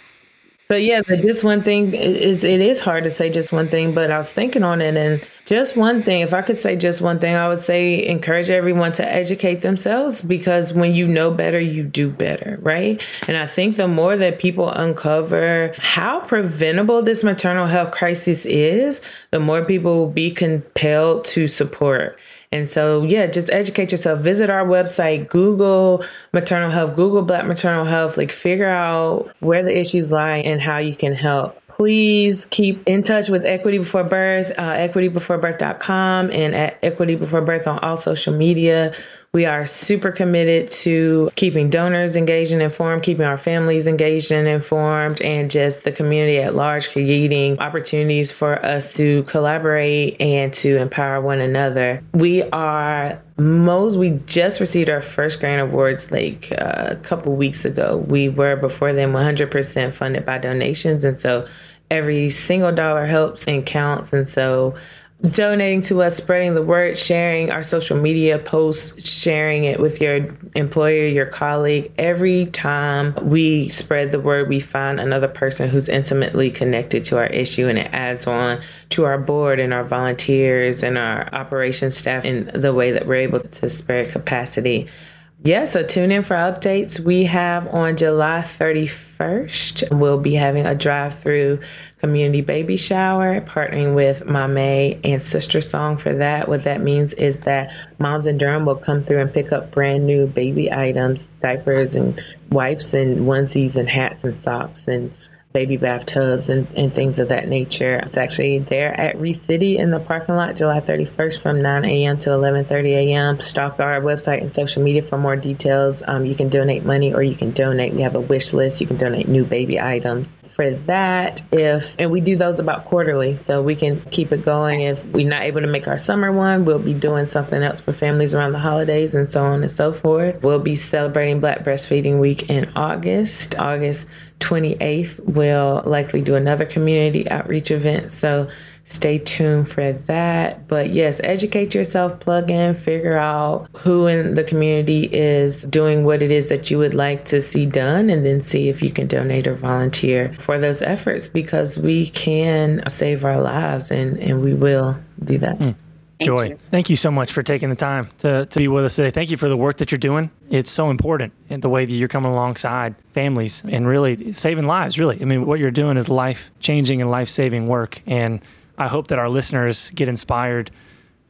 So yeah, just one thing is it is hard to say just one thing, but I was thinking on it and just one thing, if I could say just one thing, I would say encourage everyone to educate themselves because when you know better, you do better, right? And I think the more that people uncover how preventable this maternal health crisis is, the more people will be compelled to support and so, yeah, just educate yourself. Visit our website, Google maternal health, Google Black maternal health, like figure out where the issues lie and how you can help. Please keep in touch with Equity Before Birth, uh, equitybeforebirth.com, and at Equity Before Birth on all social media. We are super committed to keeping donors engaged and informed, keeping our families engaged and informed, and just the community at large, creating opportunities for us to collaborate and to empower one another. We are most we just received our first grant awards like uh, a couple weeks ago. We were before then 100% funded by donations and so every single dollar helps and counts and so donating to us, spreading the word, sharing our social media posts, sharing it with your employer, your colleague. Every time we spread the word, we find another person who's intimately connected to our issue, and it adds on to our board and our volunteers and our operations staff in the way that we're able to spread capacity. Yeah, so tune in for updates. We have on July 31st, we'll be having a drive through community baby shower, partnering with Mame and SisterSong for that. What that means is that moms in Durham will come through and pick up brand new baby items, diapers and wipes and onesies and hats and socks and baby bathtubs and, and things of that nature. It's actually there at ReCity in the parking lot, July 31st from 9 a.m. to 11:30 a.m. Stalk our website and social media for more details. Um, you can donate money or you can donate. We have a wish list. You can donate new baby items. For that, if and we do those about quarterly, so we can keep it going. If we're not able to make our summer one, we'll be doing something else for families around the holidays and so on and so forth. We'll be celebrating Black Breastfeeding Week in August. August 28th, we'll likely do another community outreach event. So stay tuned for that. But yes, educate yourself, plug in, figure out who in the community is doing what it is that you would like to see done, and then see if you can donate or volunteer for those efforts because we can save our lives and, and we will do that. Mm. Thank Joy, you. thank you so much for taking the time to, to be with us today. Thank you for the work that you're doing. It's so important in the way that you're coming alongside families and really saving lives, really. I mean, what you're doing is life changing and life saving work. And I hope that our listeners get inspired.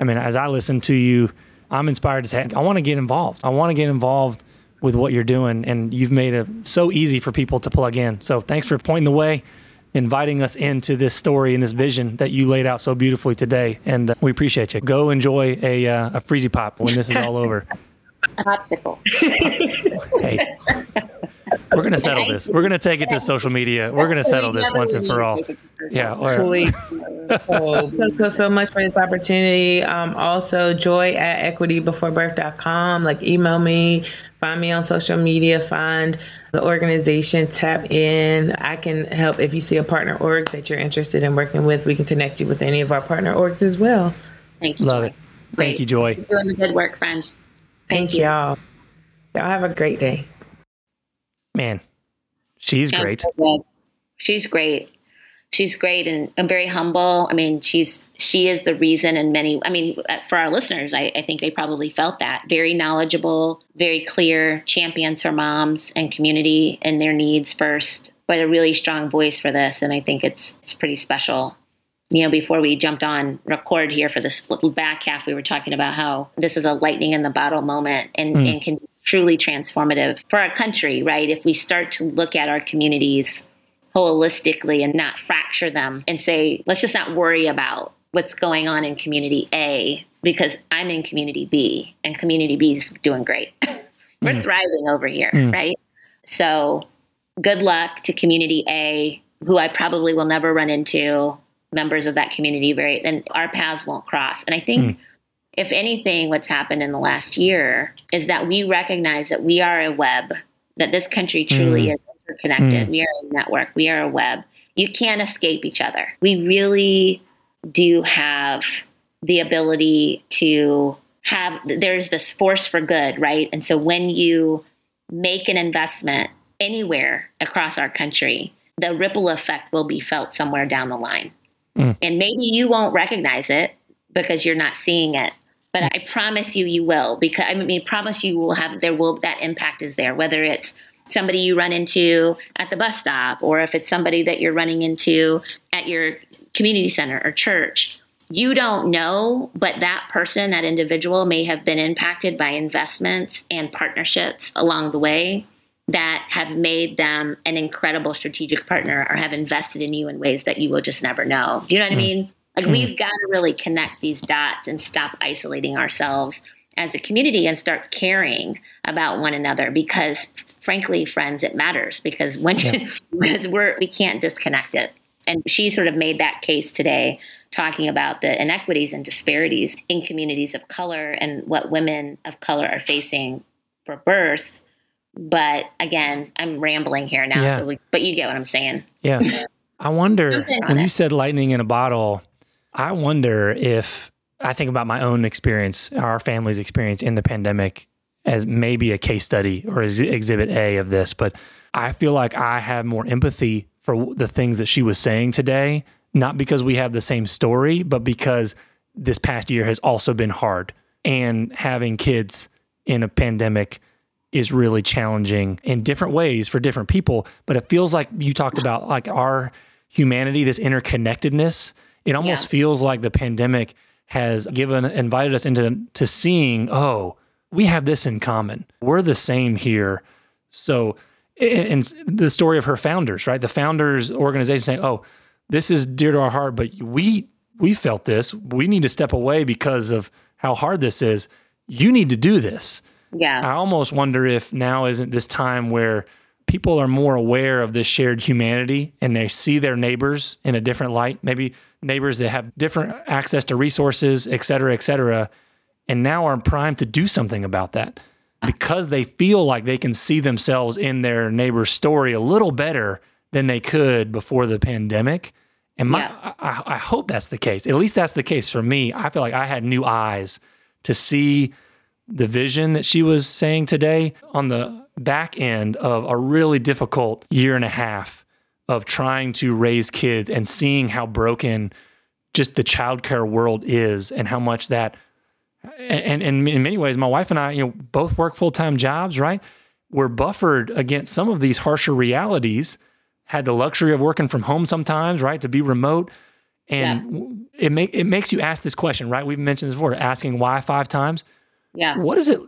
I mean, as I listen to you, I'm inspired to say, I want to get involved. I want to get involved with what you're doing. And you've made it so easy for people to plug in. So thanks for pointing the way inviting us into this story and this vision that you laid out so beautifully today. And uh, we appreciate you. Go enjoy a, uh, a freezy pop when this is all over. A popsicle. hey. We're gonna settle this. We're gonna take it to social media. We're gonna settle this once and for all. Yeah. Please. so, so, so much for this opportunity. Um, also, joy at equitybeforebirth.com. Like, email me, find me on social media, find the organization, tap in. I can help if you see a partner org that you're interested in working with. We can connect you with any of our partner orgs as well. Thank you. Love Joy. it. Great. Thank you, Joy. You're doing the good work, friends. Thank, Thank you. y'all. Y'all have a great day. Man, she's great. She's great. She's great and, and, very humble. I mean, she's she is the reason and many. I mean, uh, for our listeners, I, I think they probably felt that. Very knowledgeable, very clear, champions her moms and community and their needs first, but a really strong voice for this. And I think it's it's pretty special you know, before we jumped on record here for this little back half, we were talking about how this is a lightning in the bottle moment and, mm. and can truly transformative for our country, right? If we start to look at our communities holistically and not fracture them and say, let's just not worry about what's going on in community A because I'm in community B and community B is doing great. We're mm. thriving over here, mm. right? So good luck to community A, who I probably will never run into members of that community very then our paths won't cross. And I think mm. If anything, what's happened in the last year is that we recognize that we are a web, that this country truly mm. is interconnected. Mm. We are a network, we are a web. You can't escape each other. We really do have the ability to have there's this force for good, right? And so when you make an investment anywhere across our country, the ripple effect will be felt somewhere down the line. Mm. And maybe you won't recognize it because you're not seeing it. But I promise you, you will. Because I mean, I promise you will have there will that impact is there. Whether it's somebody you run into at the bus stop, or if it's somebody that you're running into at your community center or church, you don't know, but that person, that individual, may have been impacted by investments and partnerships along the way that have made them an incredible strategic partner or have invested in you in ways that you will just never know. Do you know what mm. I mean? Like mm. we've got to really connect these dots and stop isolating ourselves as a community and start caring about one another because frankly friends it matters because when yeah. because we're we can't disconnect it. And she sort of made that case today talking about the inequities and disparities in communities of color and what women of color are facing for birth but again, I'm rambling here now. Yeah. So, we, but you get what I'm saying. Yeah. I wonder when you said lightning in a bottle. I wonder if I think about my own experience, our family's experience in the pandemic, as maybe a case study or as exhibit A of this. But I feel like I have more empathy for the things that she was saying today, not because we have the same story, but because this past year has also been hard. And having kids in a pandemic is really challenging in different ways for different people. But it feels like you talked about like our humanity, this interconnectedness. It almost yeah. feels like the pandemic has given invited us into to seeing, oh, we have this in common. We're the same here. So and the story of her founders, right? The founders organization saying, "Oh, this is dear to our heart, but we we felt this. We need to step away because of how hard this is. You need to do this." Yeah. I almost wonder if now isn't this time where people are more aware of this shared humanity and they see their neighbors in a different light, maybe neighbors that have different access to resources, et cetera, et cetera, and now are primed to do something about that because they feel like they can see themselves in their neighbor's story a little better than they could before the pandemic. And my, yeah. I, I hope that's the case. At least that's the case for me. I feel like I had new eyes to see the vision that she was saying today on the back end of a really difficult year and a half of trying to raise kids and seeing how broken just the childcare world is and how much that and, and in many ways my wife and I you know both work full-time jobs right we're buffered against some of these harsher realities had the luxury of working from home sometimes right to be remote and yeah. it make it makes you ask this question right we've mentioned this before asking why five times yeah. What is it?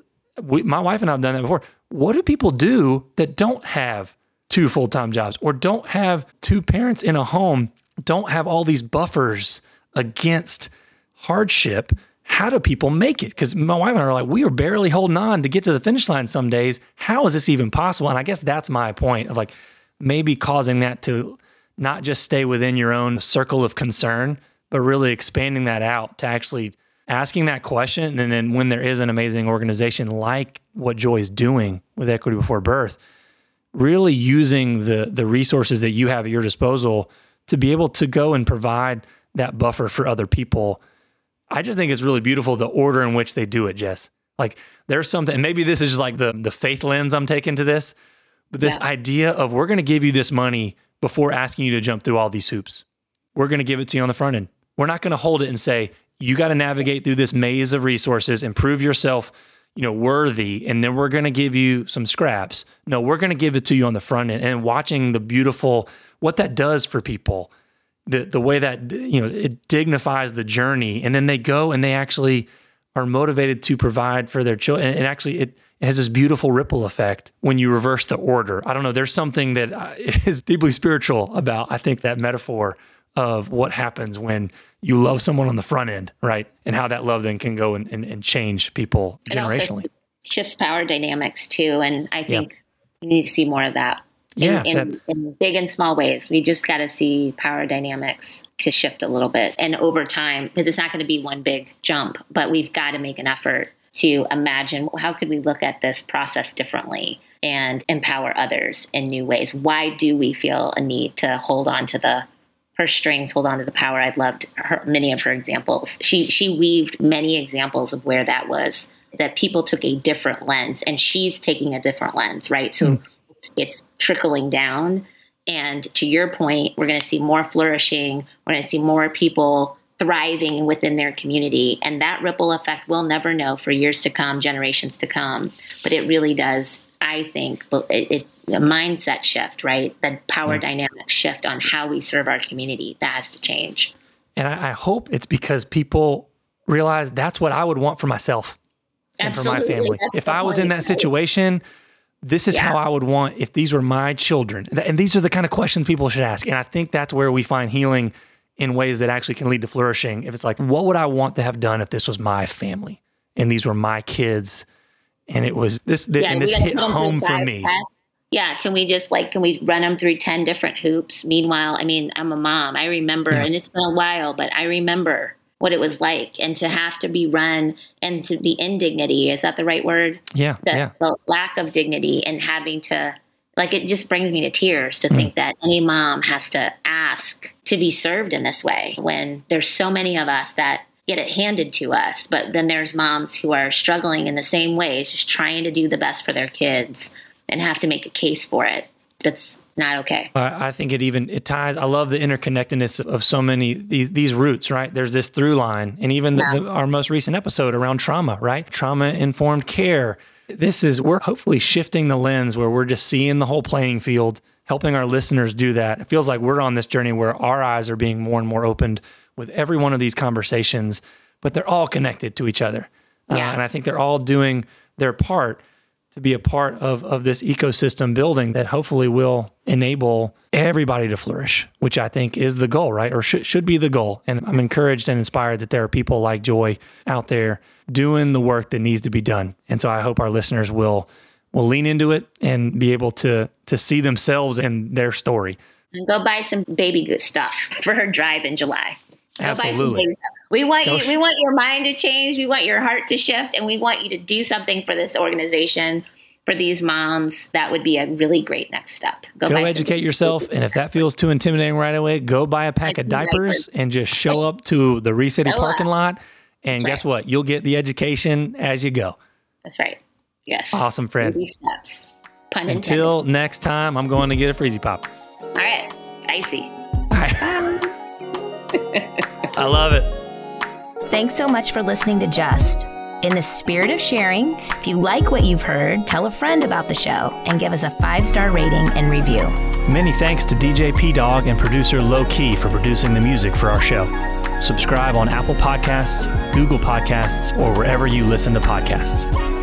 We, my wife and I have done that before. What do people do that don't have two full time jobs or don't have two parents in a home, don't have all these buffers against hardship? How do people make it? Because my wife and I are like, we were barely holding on to get to the finish line some days. How is this even possible? And I guess that's my point of like maybe causing that to not just stay within your own circle of concern, but really expanding that out to actually asking that question and then when there is an amazing organization like what joy is doing with equity before birth really using the the resources that you have at your disposal to be able to go and provide that buffer for other people i just think it's really beautiful the order in which they do it Jes. Like there's something maybe this is just like the the faith lens i'm taking to this but this yeah. idea of we're going to give you this money before asking you to jump through all these hoops. We're going to give it to you on the front end. We're not going to hold it and say you got to navigate through this maze of resources and prove yourself you know worthy and then we're going to give you some scraps no we're going to give it to you on the front end and watching the beautiful what that does for people the the way that you know it dignifies the journey and then they go and they actually are motivated to provide for their children. And, actually, it, has this beautiful ripple effect when you reverse the order. I don't know. There's something that uh, deeply spiritual about, I think, that metaphor of what happens when you love someone on the front end, right? And how that love then can go and, and, and change people generationally. shifts power dynamics too. And I think yep. we need to see more of that. Yeah, in, in, in big and small ways. We just got to see power dynamics to shift a little bit. And over time, because it's not going to be one big jump, but we've got to make an effort to imagine how could we look at this process differently and empower others in new ways. Why do we feel a need to hold on to the her strings hold on to the power. I loved her, many of her examples. She she weaved many examples of where that was that people took a different lens, and she's taking a different lens, right? So mm. it's, it's trickling down. And to your point, we're going to see more flourishing. We're going to see more people thriving within their community. And that ripple effect we'll never know for years to come, generations to come. But it really does, I think, it, it a mindset shift, right? The power yeah. dynamic shift on how we serve our community. That has to change. And I, I hope it's because people realize that's what I would want for myself Absolutely. and for my family. That's if I was in that situation, this is yeah. how I would want if these were my children. And these are the kind of questions people should ask. And I think that's where we find healing in ways that actually can lead to flourishing. If it's like, what would I want to have done if this was my family and these were my kids? And it was this, yeah, and this hit home for me. Yeah, can we just like can we run them through 10 different hoops? Meanwhile, I mean, I'm a mom. I remember yeah. and it's been a while, but I remember what it was like and to have to be run and to be in dignity is that the right word yeah the, yeah. the lack of dignity and having to like it just brings me to tears to mm. think that any mom has to ask to be served in this way when there's so many of us that get it handed to us but then there's moms who are struggling in the same ways just trying to do the best for their kids and have to make a case for it that's not okay. I think it even it ties. I love the interconnectedness of so many these these roots. Right, there's this through line, and even yeah. the, our most recent episode around trauma. Right, trauma informed care. This is we're hopefully shifting the lens where we're just seeing the whole playing field, helping our listeners do that. It feels like we're on this journey where our eyes are being more and more opened with every one of these conversations, but they're all connected to each other, yeah. uh, and I think they're all doing their part to be a part of, of this ecosystem building that hopefully will enable everybody to flourish, which I think is the goal, right? Or should, should be the goal. And I'm encouraged and inspired that there are people like Joy out there doing the work that needs to be done. And so I hope our listeners will will lean into it and be able to to see themselves in their story. And go buy some baby good stuff for her drive in July. Go Absolutely. We want you. We want your mind to change. We want your heart to shift, and we want you to do something for this organization, for these moms. That would be a really great next step. Go, go educate yourself, and if that feels too intimidating right away, go buy a pack of diapers, diapers, and just show up to the Recity parking lot. And That's guess right. what? You'll get the education as you go. That's right. Yes. Awesome, friend. Baby steps. Pun Until intended. next time, I'm going to get a freezy pop. All right. Icy. I love it. Thanks so much for listening to Just. In the spirit of sharing, if you like what you've heard, tell a friend about the show and give us a five star rating and review. Many thanks to DJ Pdogg and producer Lo Key for producing the music for our show. Subscribe on Apple Podcasts, Google Podcasts, or wherever you listen to podcasts.